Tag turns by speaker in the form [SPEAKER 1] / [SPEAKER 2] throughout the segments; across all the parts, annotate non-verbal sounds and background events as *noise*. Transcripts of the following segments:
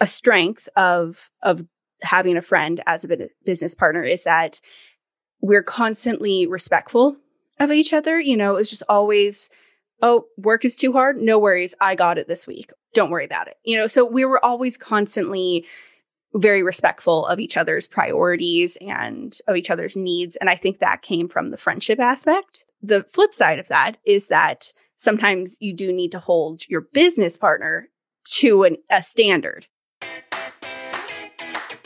[SPEAKER 1] a strength of of having a friend as a business partner is that we're constantly respectful of each other. You know, it's just always, oh, work is too hard. No worries. I got it this week. Don't worry about it. You know, so we were always constantly very respectful of each other's priorities and of each other's needs. And I think that came from the friendship aspect. The flip side of that is that sometimes you do need to hold your business partner to an, a standard.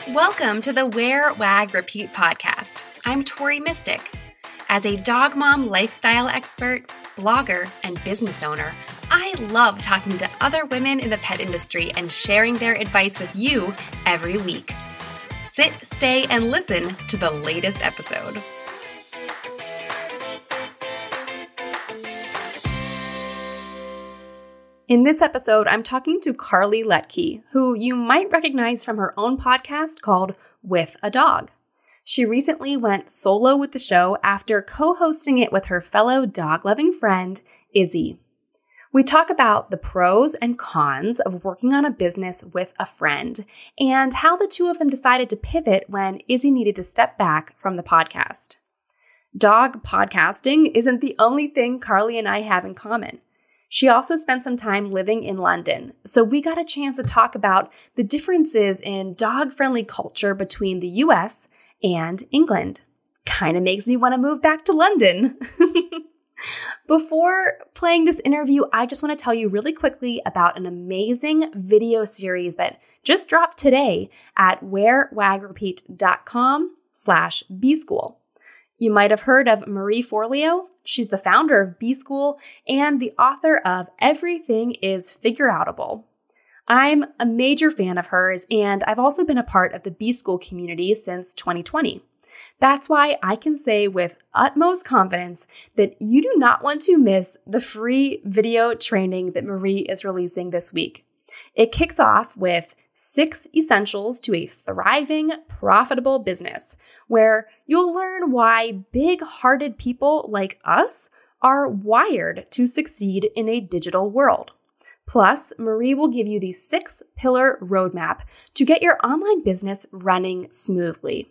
[SPEAKER 2] Welcome to the Wear, Wag, Repeat podcast. I'm Tori Mistick. As a dog mom lifestyle expert, blogger, and business owner, I love talking to other women in the pet industry and sharing their advice with you every week. Sit, stay, and listen to the latest episode. In this episode, I'm talking to Carly Letke, who you might recognize from her own podcast called With a Dog. She recently went solo with the show after co hosting it with her fellow dog loving friend, Izzy. We talk about the pros and cons of working on a business with a friend and how the two of them decided to pivot when Izzy needed to step back from the podcast. Dog podcasting isn't the only thing Carly and I have in common. She also spent some time living in London, so we got a chance to talk about the differences in dog friendly culture between the US and England. Kind of makes me want to move back to London. *laughs* Before playing this interview, I just want to tell you really quickly about an amazing video series that just dropped today at wearwagrepeat.com slash bschool. You might have heard of Marie Forleo. She's the founder of B School and the author of Everything is Figureoutable. I'm a major fan of hers, and I've also been a part of the B School community since 2020. That's why I can say with utmost confidence that you do not want to miss the free video training that Marie is releasing this week. It kicks off with six essentials to a thriving, profitable business, where you'll learn why big hearted people like us are wired to succeed in a digital world. Plus, Marie will give you the six pillar roadmap to get your online business running smoothly.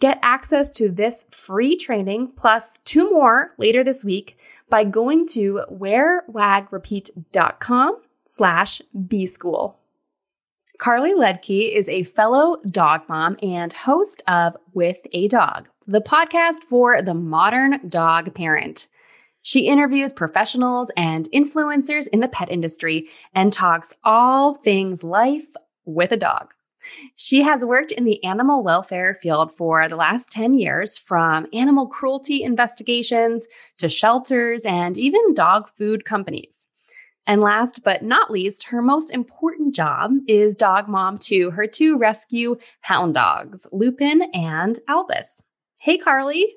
[SPEAKER 2] Get access to this free training plus two more later this week by going to wearwagrepeat.com slash bschool. Carly Letke is a fellow dog mom and host of With a Dog, the podcast for the modern dog parent. She interviews professionals and influencers in the pet industry and talks all things life with a dog. She has worked in the animal welfare field for the last 10 years, from animal cruelty investigations to shelters and even dog food companies. And last but not least, her most important job is dog mom to her two rescue hound dogs, Lupin and Albus. Hey, Carly.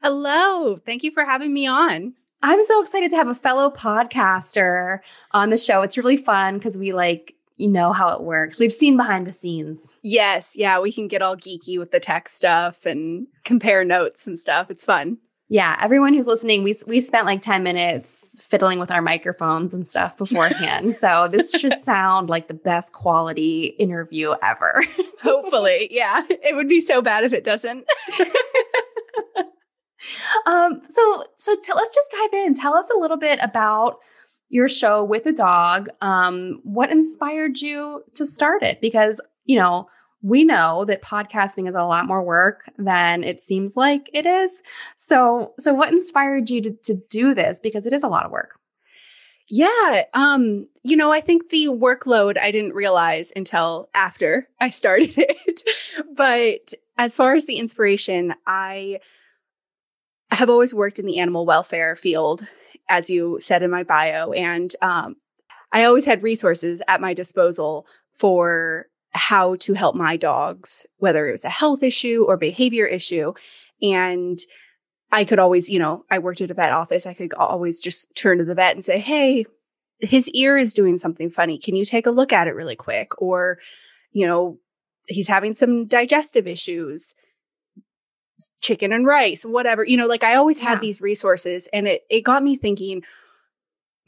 [SPEAKER 1] Hello. Thank you for having me on.
[SPEAKER 2] I'm so excited to have a fellow podcaster on the show. It's really fun because we like you know how it works. We've seen behind the scenes.
[SPEAKER 1] Yes, yeah, we can get all geeky with the tech stuff and compare notes and stuff. It's fun
[SPEAKER 2] yeah, everyone who's listening, we we spent like 10 minutes fiddling with our microphones and stuff beforehand. *laughs* so this should sound like the best quality interview ever. *laughs*
[SPEAKER 1] Hopefully. Yeah. It would be so bad if it doesn't. *laughs*
[SPEAKER 2] um so so t- let's just dive in. Tell us a little bit about your show with a dog. Um what inspired you to start it because, you know, we know that podcasting is a lot more work than it seems like it is. So, so what inspired you to, to do this? Because it is a lot of work.
[SPEAKER 1] Yeah. Um, you know, I think the workload I didn't realize until after I started *laughs* it. but as far as the inspiration, I have always worked in the animal welfare field, as you said in my bio. And um, I always had resources at my disposal for how to help my dogs, whether it was a health issue or behavior issue. And I could always, you know, I worked at a vet office. I could always just turn to the vet and say, Hey, his ear is doing something funny. Can you take a look at it really quick? Or, you know, he's having some digestive issues, chicken and rice, whatever, you know, like I always had these resources and it, it got me thinking,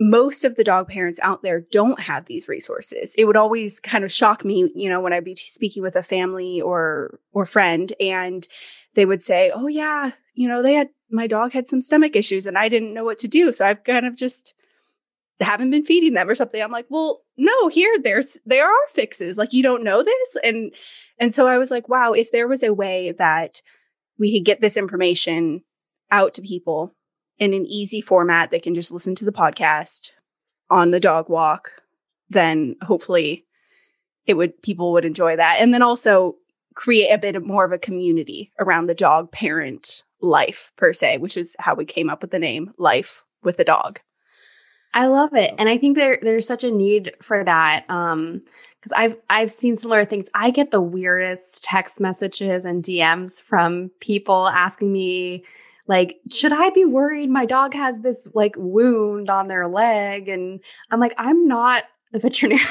[SPEAKER 1] most of the dog parents out there don't have these resources. It would always kind of shock me, you know, when I'd be speaking with a family or or friend and they would say, "Oh yeah, you know, they had my dog had some stomach issues and I didn't know what to do." So I've kind of just haven't been feeding them or something. I'm like, "Well, no, here there's there are fixes. Like you don't know this?" And and so I was like, "Wow, if there was a way that we could get this information out to people in an easy format they can just listen to the podcast on the dog walk then hopefully it would people would enjoy that and then also create a bit more of a community around the dog parent life per se which is how we came up with the name life with a dog
[SPEAKER 2] I love it. And I think there there's such a need for that. Um because I've I've seen similar things. I get the weirdest text messages and DMs from people asking me like, should I be worried my dog has this like wound on their leg? And I'm like, I'm not a veterinarian.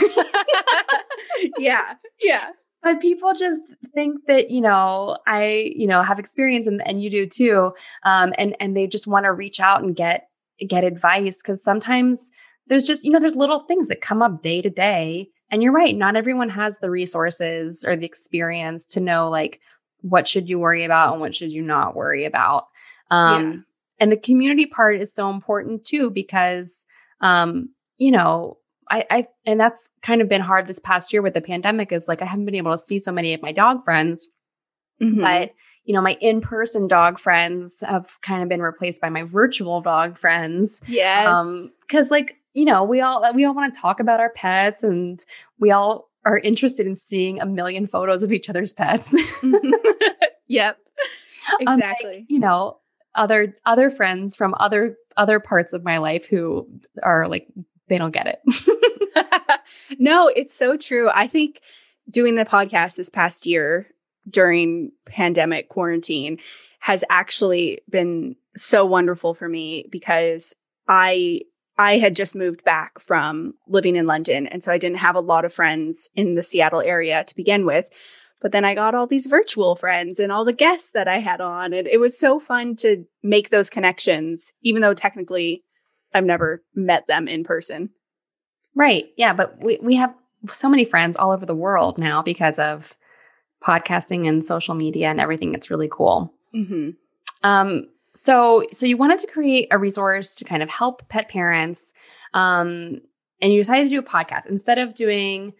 [SPEAKER 2] *laughs*
[SPEAKER 1] yeah. Yeah.
[SPEAKER 2] But people just think that, you know, I, you know, have experience and, and you do too. Um, and, and they just want to reach out and get, get advice. Cause sometimes there's just, you know, there's little things that come up day to day. And you're right. Not everyone has the resources or the experience to know like, what should you worry about and what should you not worry about. Um, yeah. And the community part is so important too, because, um, you know, I, I, and that's kind of been hard this past year with the pandemic is like I haven't been able to see so many of my dog friends, mm-hmm. but you know, my in person dog friends have kind of been replaced by my virtual dog friends.
[SPEAKER 1] Yes.
[SPEAKER 2] Um, cause like, you know, we all, we all want to talk about our pets and we all are interested in seeing a million photos of each other's pets. *laughs* Mm-hmm.
[SPEAKER 1] yep. *laughs* Exactly. Unlike,
[SPEAKER 2] you know, other other friends from other other parts of my life who are like they don't get
[SPEAKER 1] it. *laughs* no, it's so true. I think doing the podcast this past year during pandemic quarantine has actually been so wonderful for me because I I had just moved back from living in London and so I didn't have a lot of friends in the Seattle area to begin with. But then I got all these virtual friends and all the guests that I had on. And it was so fun to make those connections, even though technically I've never met them in person.
[SPEAKER 2] Right. Yeah. But we, we have so many friends all over the world now because of podcasting and social media and everything. It's really cool. Mm-hmm. Um, so, so you wanted to create a resource to kind of help pet parents, um, and you decided to do a podcast instead of doing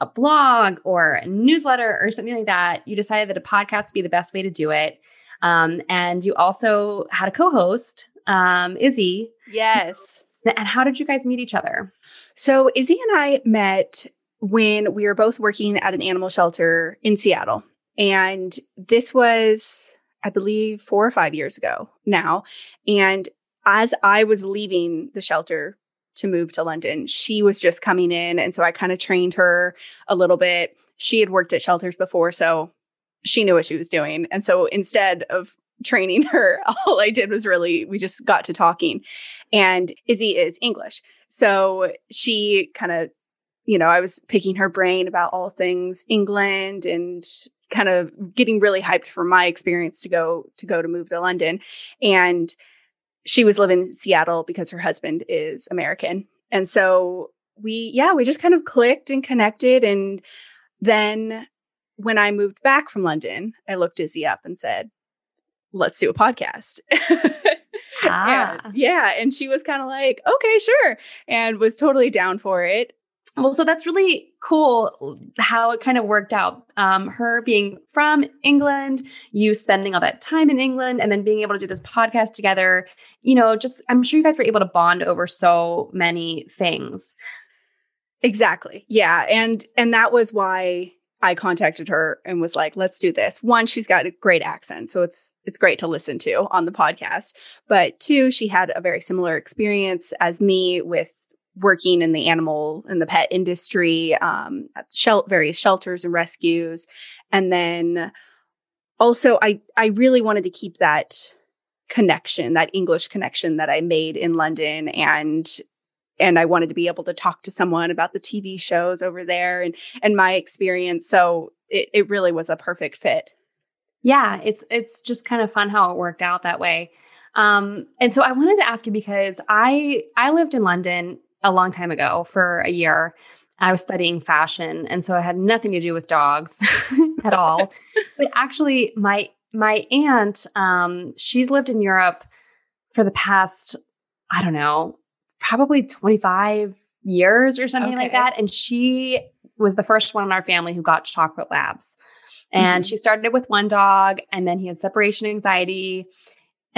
[SPEAKER 2] a blog or a newsletter or something like that, you decided that a podcast would be the best way to do it. Um, and you also had a co-host, um, Izzy.
[SPEAKER 1] Yes.
[SPEAKER 2] And how did you guys meet each other?
[SPEAKER 1] So Izzy and I met when we were both working at an animal shelter in Seattle. And this was, I believe, four or five years ago now. And as I was leaving the shelter to move to London. She was just coming in. And so I kind of trained her a little bit. She had worked at shelters before, so she knew what she was doing. And so instead of training *laughs* her, all I did was really, we just got to talking. And Izzy is English. So she kind of, you know, I was picking her brain about all things England and kind of getting really hyped for my experience to go to go to move to London. And she was living in Seattle because her husband is American. And so we, yeah, we just kind of clicked and connected. And then when I moved back from London, I looked Izzy up and said, let's do a podcast. *laughs* ah. and, yeah. And she was kind of like, okay, sure. And was totally down for it.
[SPEAKER 2] Well, so that's really cool how it kind of worked out. Um, her being from England, you spending all that time in England, and then being able to do this podcast together. You know, just I'm sure you guys were able to bond over so many things.
[SPEAKER 1] Exactly. Yeah, and and that was why I contacted her and was like, "Let's do this." One, she's got a great accent, so it's it's great to listen to on the podcast. But two, she had a very similar experience as me with working in the animal and the pet industry, um, at shel- various shelters and rescues, and then also I I really wanted to keep that connection, that English connection that I made in London, and and I wanted to be able to talk to someone about the TV shows over there and and my experience. So it, it really was a perfect fit.
[SPEAKER 2] Yeah, it's it's just kind of fun how it worked out that way. Um, and so I wanted to ask you because I I lived in London a long time ago for a year. I was studying fashion, and so I had nothing to do with dogs *laughs* at all. *laughs* but actually, my my aunt, um, she's lived in Europe for the past, I don't know, probably 25 years or something okay. like that. And she was the first one in our family who got chocolate labs. And mm-hmm. she started with one dog, and then he had separation anxiety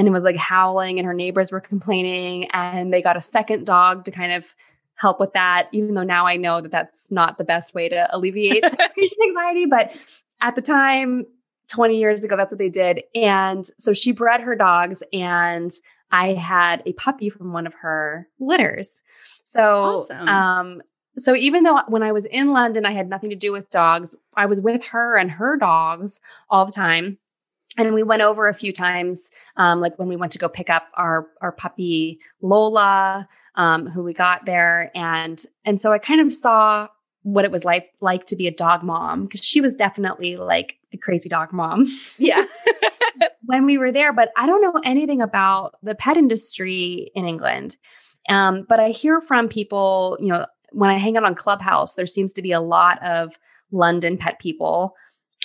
[SPEAKER 2] and it was like howling, and her neighbors were complaining. And they got a second dog to kind of help with that, even though now I know that that's not the best way to alleviate *laughs* anxiety. But at the time, 20 years ago, that's what they did. And so she bred her dogs, and I had a puppy from one of her litters. So, awesome. um, so even though when I was in London, I had nothing to do with dogs, I was with her and her dogs all the time. And we went over a few times, um, like when we went to go pick up our our puppy Lola, um, who we got there, and and so I kind of saw what it was like like to be a dog mom because she was definitely like a crazy dog mom. *laughs*
[SPEAKER 1] Yeah.
[SPEAKER 2] when we were there, but I don't know anything about the pet industry in England. Um, but I hear from people, you know, when I hang out on Clubhouse, there seems to be a lot of London pet people,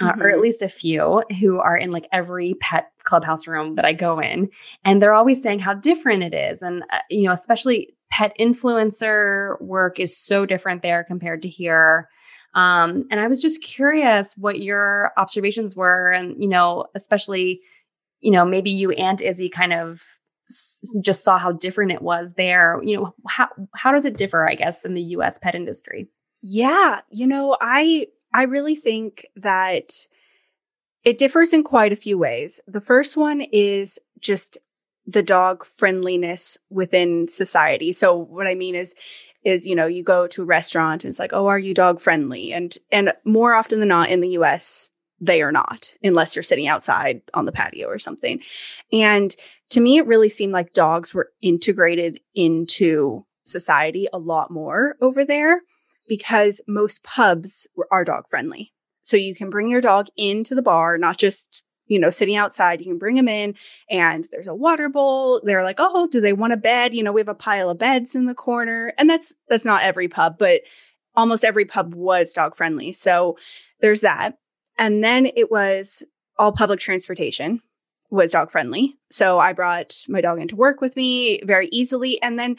[SPEAKER 2] uh, mm-hmm. or at mm-hmm. least a few who are in like every pet clubhouse room that I go in. And they're always saying how different it is. And, uh, you know, especially pet influencer work is so different there compared to here. Um, and I was just curious what your observations were, and you know, especially, you know, maybe you and Izzy kind of s- just saw how different it was there. You know, how how does it differ, I guess, than the U.S. pet industry?
[SPEAKER 1] Yeah, you know, I I really think that it differs in quite a few ways. The first one is just the dog friendliness within society. So what I mean is is you know you go to a restaurant and it's like oh are you dog friendly and and more often than not in the US they are not unless you're sitting outside on the patio or something and to me it really seemed like dogs were integrated into society a lot more over there because most pubs are dog friendly so you can bring your dog into the bar not just you know, sitting outside. You can bring them in and there's a water bowl. They're like, "Oh, do they want a bed?" You know, we have a pile of beds in the corner. And that's that's not every pub, but almost every pub was dog friendly. So there's that. And then it was all public transportation was dog friendly. So I brought my dog into work with me very easily and then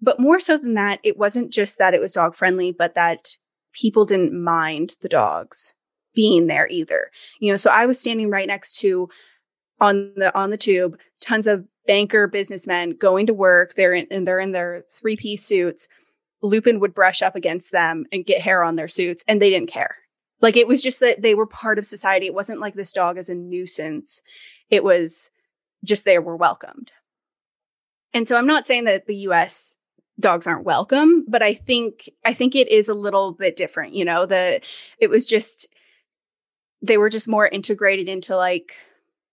[SPEAKER 1] but more so than that, it wasn't just that it was dog friendly, but that people didn't mind the dogs being there either. You know, so I was standing right next to on the on the tube, tons of banker businessmen going to work. They're in and they're in their three piece suits. Lupin would brush up against them and get hair on their suits, and they didn't care. Like it was just that they were part of society. It wasn't like this dog is a nuisance. It was just they were welcomed. And so I'm not saying that the US dogs aren't welcome, but I think I think it is a little bit different, you know, the it was just they were just more integrated into like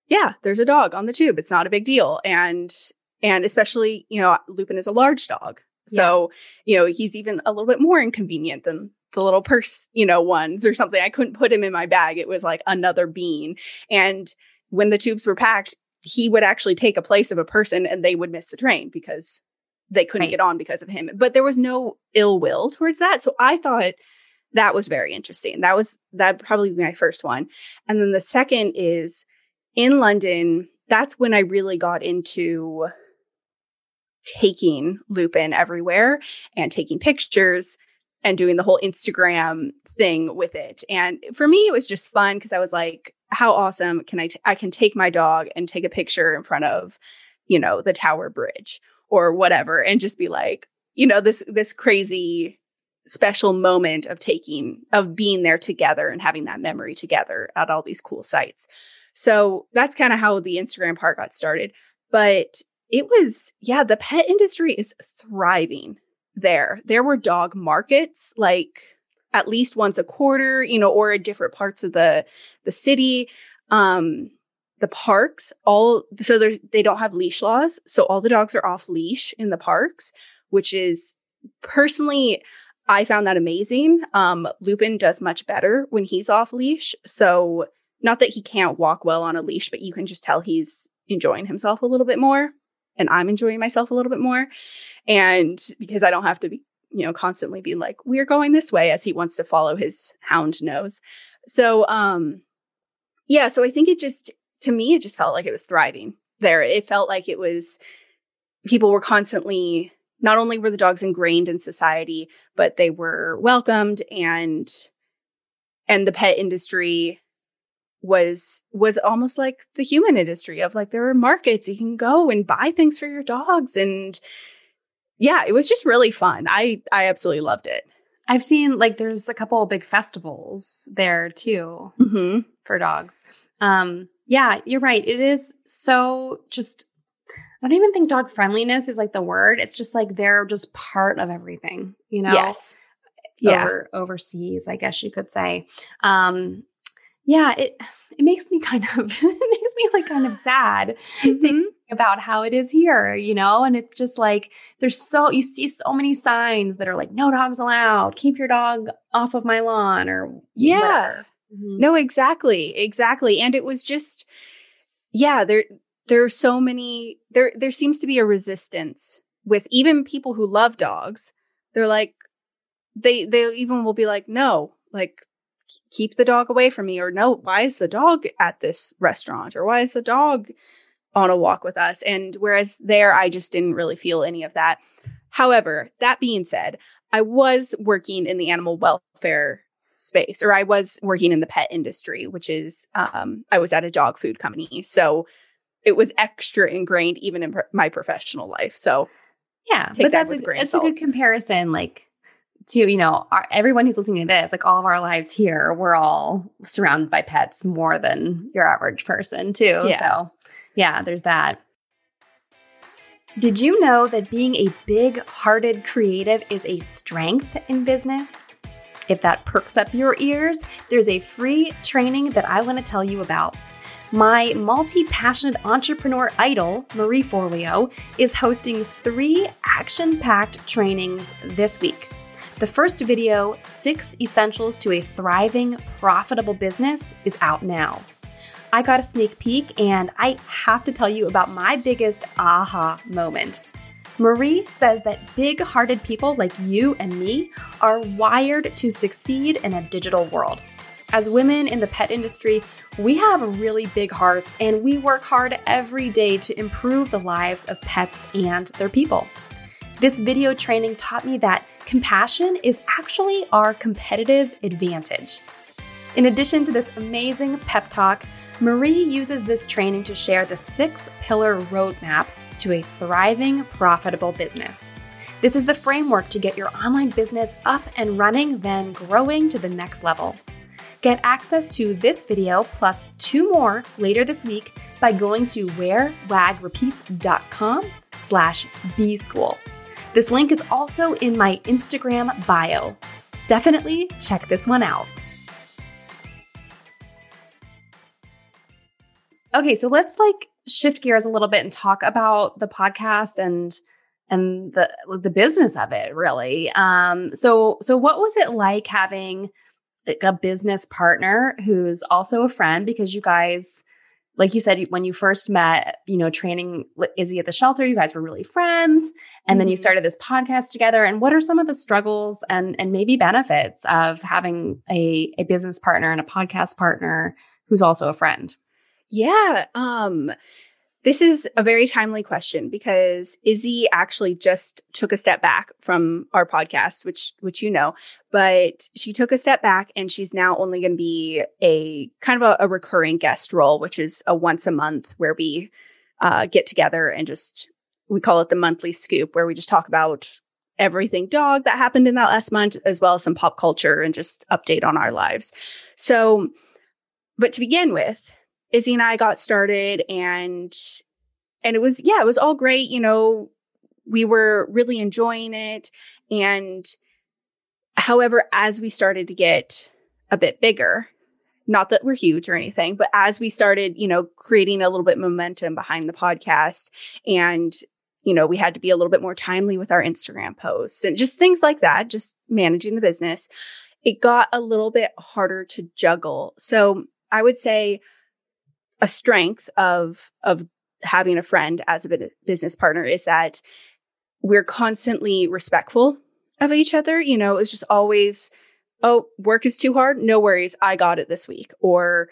[SPEAKER 1] yeah there's a dog on the tube it's not a big deal and and especially you know lupin is a large dog so yeah. you know he's even a little bit more inconvenient than the little purse you know ones or something i couldn't put him in my bag it was like another bean and when the tubes were packed he would actually take a place of a person and they would miss the train because they couldn't right. get on because of him but there was no ill will towards that so i thought that was very interesting. That was that probably be my first one. And then the second is in London, that's when I really got into taking Lupin everywhere and taking pictures and doing the whole Instagram thing with it. And for me, it was just fun because I was like, how awesome can I? T- I can take my dog and take a picture in front of, you know, the Tower Bridge or whatever and just be like, you know, this, this crazy special moment of taking of being there together and having that memory together at all these cool sites. So that's kind of how the Instagram part got started. But it was, yeah, the pet industry is thriving there. There were dog markets like at least once a quarter, you know, or in different parts of the the city. Um the parks all so there's they don't have leash laws, so all the dogs are off leash in the parks, which is personally I found that amazing. Um, Lupin does much better when he's off leash. So, not that he can't walk well on a leash, but you can just tell he's enjoying himself a little bit more and I'm enjoying myself a little bit more. And because I don't have to be, you know, constantly be like, we're going this way as he wants to follow his hound nose. So, um, yeah, so I think it just, to me, it just felt like it was thriving there. It felt like it was, people were constantly, not only were the dogs ingrained in society, but they were welcomed and, and the pet industry was was almost like the human industry of like there were markets you can go and buy things for your dogs and yeah it was just really fun i i absolutely loved it
[SPEAKER 2] i've seen like there's a couple big festivals there too mm-hmm. for dogs um yeah you're right it is so just i don't even think dog friendliness is like the word it's just like they're just part of everything you know
[SPEAKER 1] yes
[SPEAKER 2] yeah. Over, overseas i guess you could say um yeah, it *sighs* it makes me kind of *laughs* it makes me like kind of sad mm-hmm. thinking about how it is here, you know? And it's just like there's so you see so many signs that are like no dogs allowed, keep your dog off of my lawn or
[SPEAKER 1] yeah. Mm-hmm. No, exactly. Exactly. And it was just yeah, there there are so many there there seems to be a resistance with even people who love dogs. They're like they they even will be like no, like keep the dog away from me or no why is the dog at this restaurant or why is the dog on a walk with us and whereas there i just didn't really feel any of that however that being said i was working in the animal welfare space or i was working in the pet industry which is um, i was at a dog food company. So it was extra ingrained even in my professional life. So
[SPEAKER 2] yeah but that that's, a, that's a good comparison like to you know our, everyone who's listening to this like all of our lives here we're all surrounded by pets more than your average person too. Yeah. so yeah there's that. Did you know that being a big hearted creative is a strength in business if that perks up your ears there's a free training that i want to tell you about my multi passionate entrepreneur idol, Marie Forleo, is hosting three action packed trainings this week. The first video, Six Essentials to a Thriving, Profitable Business, is out now. I got a sneak peek, and I have to tell you about my biggest aha moment. Marie says that big hearted people like you and me are wired to succeed in a digital world. As women in the pet industry, we have really big hearts and we work hard every day to improve the lives of pets and their people. This video training taught me that compassion is actually our competitive advantage. In addition to this amazing pep talk, Marie uses this training to share the six pillar roadmap to a thriving, profitable business. This is the framework to get your online business up and running, then growing to the next level. Get access to this video plus two more later this week by going to wearwagrepeat.com slash bschool. This link is also in my Instagram bio. Definitely check this one out. Okay, so let's like shift gears a little bit and talk about the podcast and and the the business of it really. Um so so what was it like having like a business partner who's also a friend because you guys like you said, when you first met, you know, training Izzy at the shelter, you guys were really friends, and mm-hmm. then you mm-hmm. started this podcast together. And what are some of the struggles and and maybe benefits of having a a business partner and a podcast partner who's also a friend?
[SPEAKER 1] Yeah, um, this is a very timely question because Izzy actually just took a step back from our podcast, which which you know, but she took a step back and she's now only going to be a kind of a, a, recurring guest role, which is a once a month where we uh, get together and just we call it the monthly scoop, where we just talk about everything dog that happened in that last month, as well as some pop culture and just update on our lives. So, but to begin with Izzy and I got started and and it was yeah, it was all great, you know, we were really enjoying it and however as we started to get a bit bigger, not that we're huge or anything, but as we started, you know, creating a little bit momentum behind the podcast and you know, we had to be a little bit more timely with our Instagram posts and just things like that, just managing the business. It got a little bit harder to juggle. So I would say a strength of of having a friend as a business partner is that we're constantly respectful of each other. You know, it's just always, oh, work is too hard. No worries. I got it this week. Or,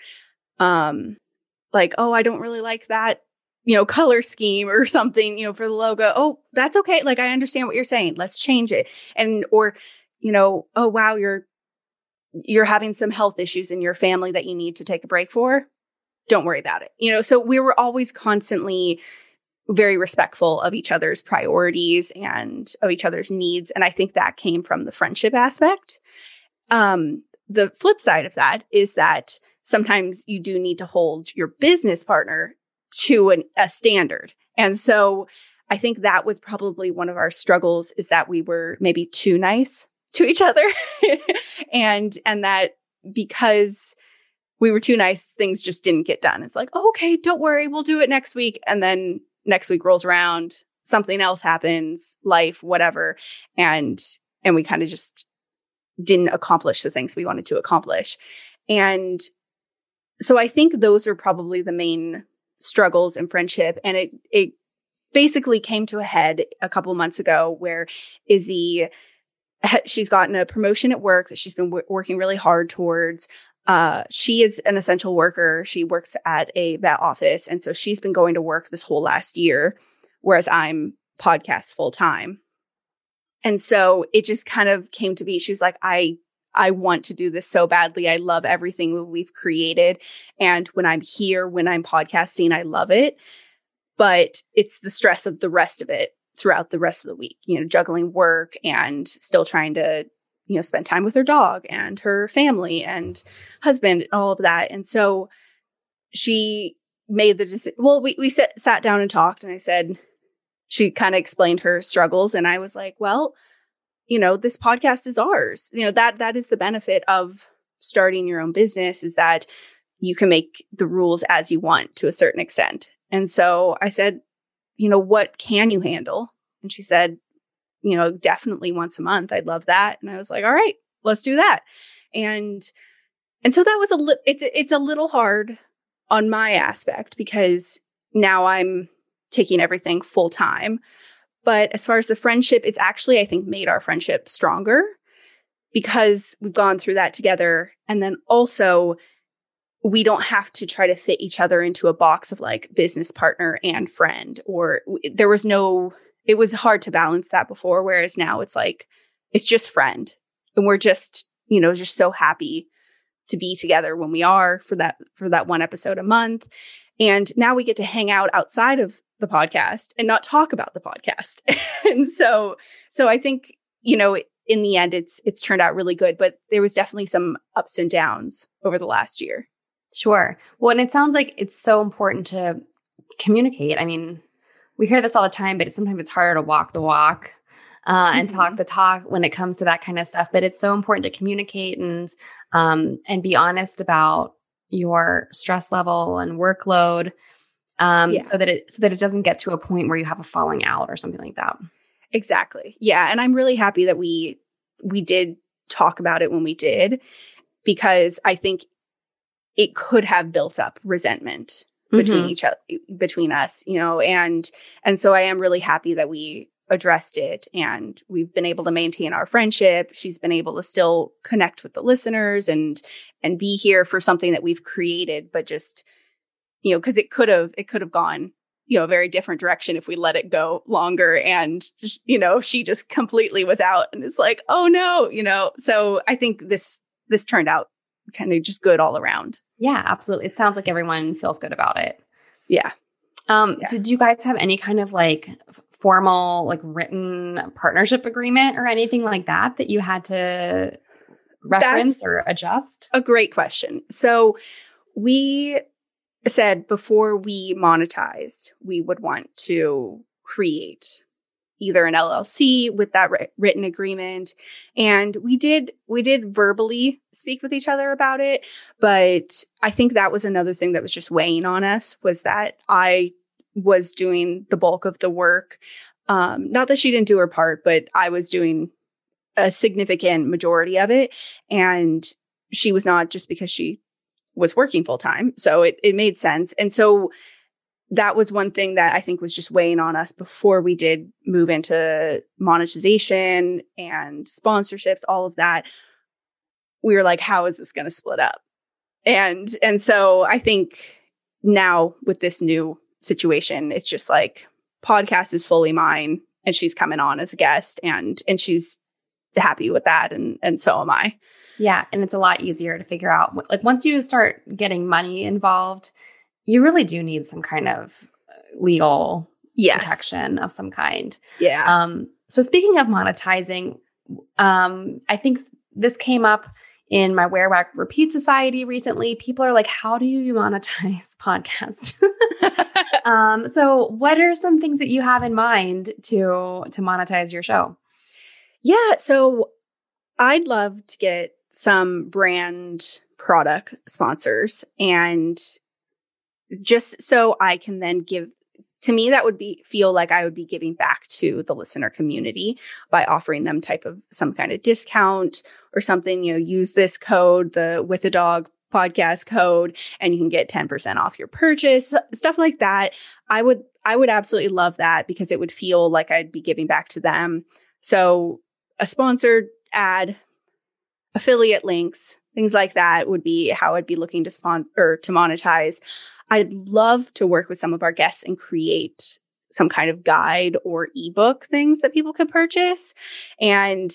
[SPEAKER 1] um, like, oh, I don't really like that, you know, color scheme or *laughs* something, you know, for the logo. Oh, that's okay. Like, I understand what you're saying. Let's change it. And, or, you know, oh, wow, you're, you're having some health issues in your family that you need to take a break for. Don't worry about it. You know, so we were always constantly very respectful of each other's priorities and of each other's needs. And I think that came from the friendship aspect. Um, the flip side of that is that sometimes you do need to hold your business partner to an, a standard. And so I think that was probably one of our struggles is that we were maybe too nice to each other. *laughs* and and that because we were too nice, things just didn't get done. It's like, oh, okay, don't worry, we'll do it next week. And then next week rolls around, something else happens, life, whatever. And and we kind of just didn't accomplish the things we wanted to accomplish. And so I think those are probably the main struggles in friendship. And it, it basically came to a head a couple months ago where Izzy, she's gotten a promotion at work that she's been w- working really hard towards. Uh, she is an essential worker. She works at a vet office. And so she's been going to work this whole last year, whereas I'm podcast full time. And so it just kind of came to be. She was like, I I want to do this so badly. I love everything we've created. And when I'm here, when I'm podcasting, I love it. But it's the stress of the rest of it throughout the rest of the week, you know, juggling work and still trying to, you know, spend time with her dog and her family and husband and all of that. And so she made the decision. Well, we, we sat, sat down and talked, and I said, she kind of explained her struggles. And I was like, well, you know, this podcast is ours. You know, that that is the benefit of starting your own business is that you can make the rules as you want to a certain extent. And so I said, you know, what can you handle? And she said, you know, definitely once a month. I'd love that. And I was like, all right, let's do that. And and so that was a li- it's it's a little hard on my aspect because now I'm taking everything full time. But as far as the friendship, it's actually, I think, made our friendship stronger because we've gone through that together. And then also, we don't have to try to fit each other into a box of like business partner and friend, or there was no, it was hard to balance that before. Whereas now it's like, it's just friend. And we're just, you know, just so happy to be together when we are for that, for that one episode a month. And now we get to hang out outside of the podcast and not talk about the podcast. *laughs* and so so I think, you know, in the end it's it's turned out really good, but there was definitely some ups and downs over the last year.
[SPEAKER 2] Sure. Well, and it sounds like it's so important to communicate. I mean, we hear this all the time, but it's, sometimes it's harder to walk the walk uh, and mm-hmm. talk the talk when it comes to that kind of stuff. But it's so important to communicate and um, and be honest about your stress level and workload um, yeah. so that it so that it doesn't get to a point where you have a falling out or something like that.
[SPEAKER 1] Exactly. Yeah, and I'm really happy that we we did talk about it when we did because I think it could have built up resentment between mm-hmm. each other between us, you know, and and so I am really happy that we addressed it and we've been able to maintain our friendship. She's been able to still connect with the listeners and and be here for something that we've created but just you know, because it could have it could have gone you know a very different direction if we let it go longer and you know she just completely was out and it's like oh no you know so i think this this turned out kind of just good all around.
[SPEAKER 2] Yeah absolutely. It sounds like everyone feels good about it.
[SPEAKER 1] Yeah.
[SPEAKER 2] Um yeah. did you guys have any kind of like formal like written partnership agreement or anything like that that you had to reference That's or adjust?
[SPEAKER 1] a great question. So we said before we monetized, we would want to create either an LLC with that written agreement and we did we did verbally speak with each other about it but I think that was another thing that was just weighing on us was that I was doing the bulk of the work um not that she didn't do her part but I was doing a significant majority of it and she was not just because she was working full time. So it, it made sense. And so that was one thing that I think was just weighing on us before we did move into monetization and sponsorships, all of that. We were like, how is this going to split up? And and so I think now with this new situation, it's just like podcast is fully mine and she's coming on as a guest and and she's happy with that and and so am I.
[SPEAKER 2] Yeah, and it's a lot easier to figure out like once you start getting money involved, you really do need some kind of uh, legal
[SPEAKER 1] yes.
[SPEAKER 2] protection of some kind.
[SPEAKER 1] Yeah.
[SPEAKER 2] Um so speaking of monetizing, um I think this came up in my Wear Wag Repeat Society recently. People are like, how do you monetize *laughs* podcast? *laughs* um, so what are some things that you have in mind to to monetize your show?
[SPEAKER 1] Yeah, so I'd love to get some brand product sponsors and just so I can then give to me that would be feel like i would be giving back to the listener community by offering them type of some kind of discount or something you know use this code the with a dog podcast code and you can get 10% off your purchase stuff like that. I would i would absolutely love that because it would feel like i'd be giving back to them. So a sponsored ad affiliate links things like that would be how i'd be looking to sponsor or to monetize I'd love to work with some of our guests and create some kind of guide or ebook things that people can purchase. And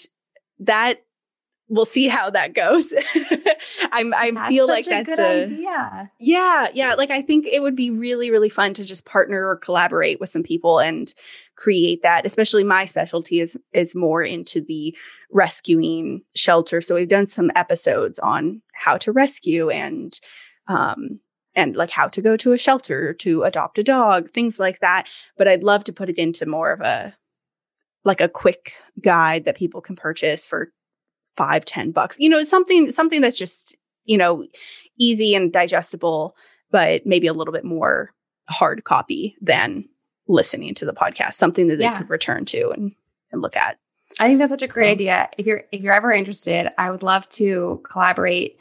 [SPEAKER 1] that we'll see how that goes. *laughs* I'm I that's feel like that's
[SPEAKER 2] a, a idea.
[SPEAKER 1] Yeah, yeah. Like I think it would be really, really fun to just partner or collaborate with some people and create that. Especially my specialty is is more into the rescuing shelter. So we've done some episodes on how to rescue and um and like how to go to a shelter to adopt a dog, things like that. But I'd love to put it into more of a like a quick guide that people can purchase for five, ten bucks. You know, something something that's just, you know, easy and digestible, but maybe a little bit more hard copy than listening to the podcast, something that they yeah. could return to and, and look at.
[SPEAKER 2] I think that's such a great idea. If you're if you're ever interested, I would love to collaborate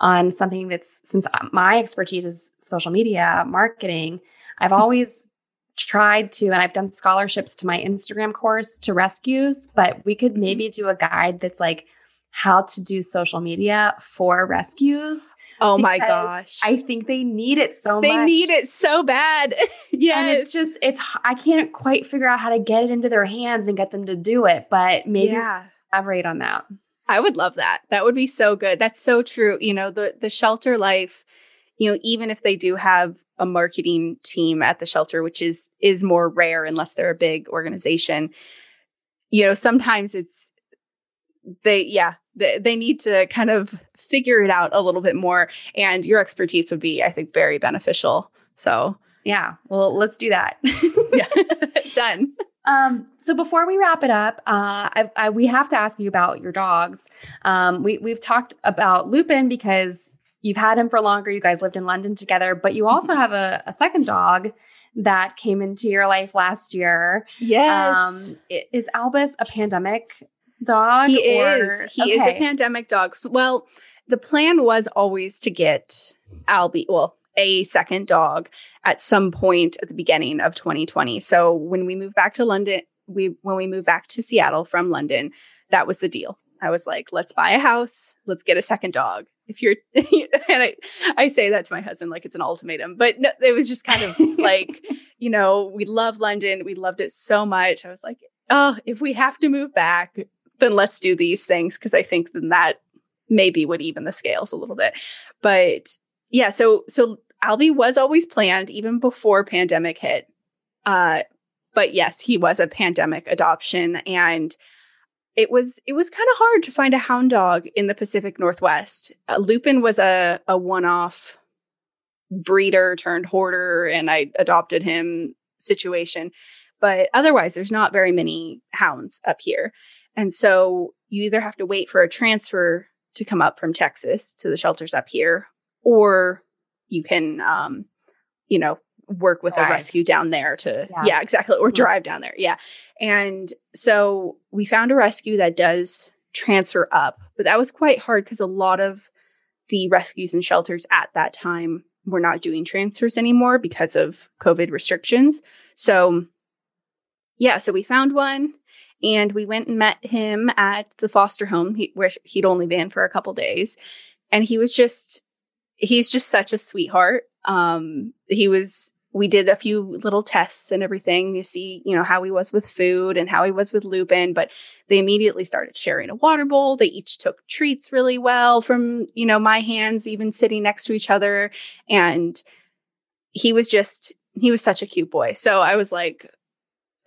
[SPEAKER 2] on something that's since my expertise is social media marketing, I've always tried to, and I've done scholarships to my Instagram course to rescues, but we could mm-hmm. maybe do a guide that's like how to do social media for rescues.
[SPEAKER 1] Oh my gosh.
[SPEAKER 2] I think they need it so
[SPEAKER 1] they
[SPEAKER 2] much.
[SPEAKER 1] They need it so bad. yes. *laughs*
[SPEAKER 2] And it's just, it's, I can't quite figure out how to get it into their hands and get them to do it, but maybe yeah. elaborate on that.
[SPEAKER 1] I would love that. That would be so good. That's so true. You know, the the shelter life, you know, even if they do have a marketing team at the shelter, which is is more rare unless they're a big organization, you know, sometimes it's they yeah, they, they need to kind of figure it out a little bit more and your expertise would be I think very beneficial. So,
[SPEAKER 2] yeah. Well, let's do that.
[SPEAKER 1] yeah. *laughs* Done.
[SPEAKER 2] Um, so before we wrap it up, uh, I, I, we have to ask you about your dogs. Um, we, we've talked about Lupin because you've had him for longer. You guys lived in London together, but you also have a, a second dog that came into your life last year.
[SPEAKER 1] Yes. Um,
[SPEAKER 2] is Albus a pandemic dog?
[SPEAKER 1] He or? is. He okay. is a pandemic dog. Well, the plan was always to get Albie. Well, a second dog at some point at the beginning of 2020. So when we moved back to London, we when we moved back to Seattle from London, that was the deal. I was like, let's buy a house, let's get a second dog. If you're *laughs* and I, I say that to my husband like it's an ultimatum, but no, it was just kind of *laughs* like, you know, we love London, we loved it so much. I was like, oh, if we have to move back, then let's do these things because I think then that maybe would even the scales a little bit. But yeah, so so Albie was always planned even before pandemic hit. Uh, but yes, he was a pandemic adoption and it was it was kind of hard to find a hound dog in the Pacific Northwest. Uh, Lupin was a a one-off breeder turned hoarder and I adopted him situation. But otherwise there's not very many hounds up here. And so you either have to wait for a transfer to come up from Texas to the shelters up here or you can um you know work with drive. a rescue down there to yeah, yeah exactly or drive down there yeah and so we found a rescue that does transfer up but that was quite hard because a lot of the rescues and shelters at that time we're not doing transfers anymore because of COVID restrictions. So, yeah, so we found one and we went and met him at the foster home he, where he'd only been for a couple days. And he was just, he's just such a sweetheart. Um, he was we did a few little tests and everything to see, you know, how he was with food and how he was with Lupin, but they immediately started sharing a water bowl. They each took treats really well from, you know, my hands, even sitting next to each other. And he was just, he was such a cute boy. So I was like,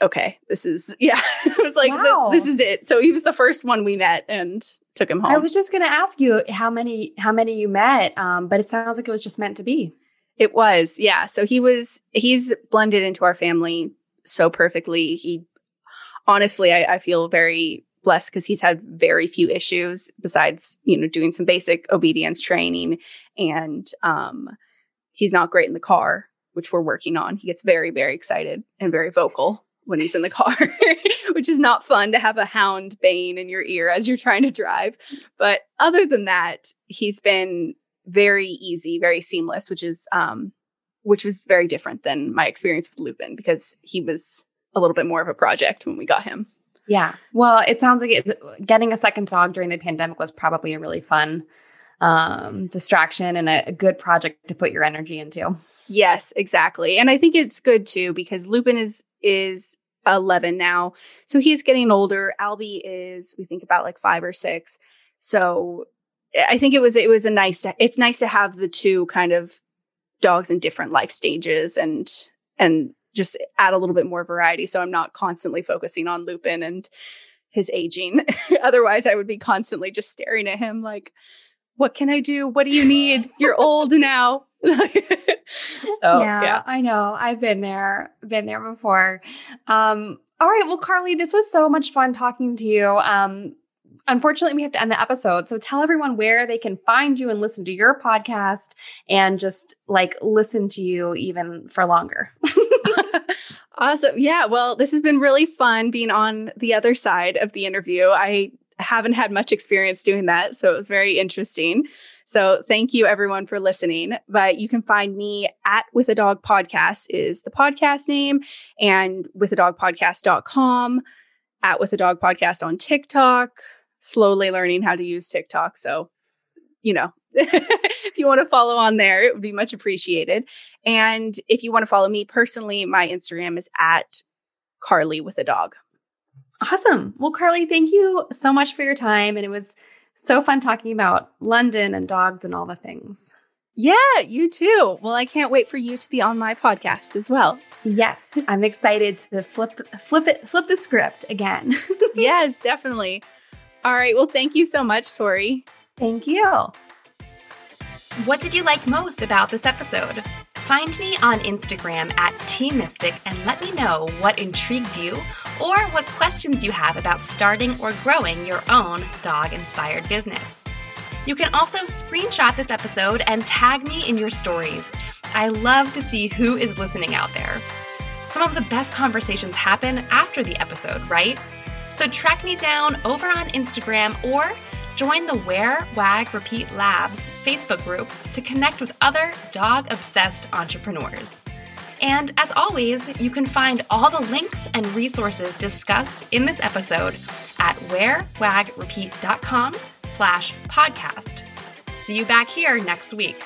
[SPEAKER 1] okay, this is, *laughs* yeah, *laughs* it was like, wow. this, this is it. So he was the first one we met and took him home.
[SPEAKER 2] I was just going to ask you how many, how many you met, um, but it sounds like it was just meant to be.
[SPEAKER 1] It was, yeah. So he was, he's blended into our family so perfectly. He, honestly, I, I feel very blessed because he's had very few issues besides, you know, doing some basic obedience training. And um, he's not great in the car, which we're working on. He gets very, very excited and very vocal when he's in the car, *laughs* which is not fun to have a hound baying in your ear as you're trying to drive. But other than that, he's been very easy, very seamless, which is um which was very different than my experience with Lupin because he was a little bit more of a project when we got him.
[SPEAKER 2] Yeah. Well, it sounds like it, getting a second dog during the pandemic was probably a really fun um, distraction and a, a, good project to put your energy into.
[SPEAKER 1] Yes, exactly. And I think it's good too because Lupin is is 11 now. So he's getting older. Albie is we think about like 5 or 6. So eh, I think it was it was a nice to, it's nice to have the two kind of dogs in different life stages and and just add a little bit more variety so I'm not constantly focusing on Lupin and his aging. *laughs* Otherwise I would be constantly just staring at him like what can I do? What do you need? You're *laughs* old now. *laughs* so,
[SPEAKER 2] yeah, yeah, I know. I've been there, been there before. Um, all right. Well, Carly, this was so much fun talking to you. Um, unfortunately, we have to end the episode. So tell everyone where they can find you and listen to your podcast and just like listen to you even for longer. *laughs* *laughs*
[SPEAKER 1] awesome. Yeah. Well, this has been really fun being on the other side of the interview. I haven't had much experience doing that. So it was very interesting. So thank you everyone for listening. But you can find me at With a Dog Podcast is the podcast name and with a dog podcast.com at With a Dog Podcast on TikTok slowly learning how to use TikTok. So, you know, *laughs* if you want to follow on there, it would be much appreciated. And if you want to follow me personally, my Instagram is at Carly with a dog.
[SPEAKER 2] Awesome. Well, Carly, thank you so much for your time. And it was so fun talking about London and dogs and all the things.
[SPEAKER 1] Yeah, you too. Well, I can't wait for you to be on my podcast as well.
[SPEAKER 2] Yes, I'm excited to flip flip it flip the script again. *laughs*
[SPEAKER 1] yes, definitely. All right. Well, thank you so much, Tori.
[SPEAKER 2] Thank you.
[SPEAKER 3] What did you like most about this episode? Find me on Instagram at Mistick and let me know what intrigued you or what questions you have about starting or growing your own dog inspired business. You can also screenshot this episode and tag me in your stories. I love to see who is listening out there. Some of the best conversations happen after the episode, right? So track me down over on Instagram or join the Wear, Wag, Repeat Labs Facebook group to connect with other dog obsessed entrepreneurs. And as always, you can find all the links and resources discussed in this episode at wearwagrepeat.com slash podcast. See you back here next week.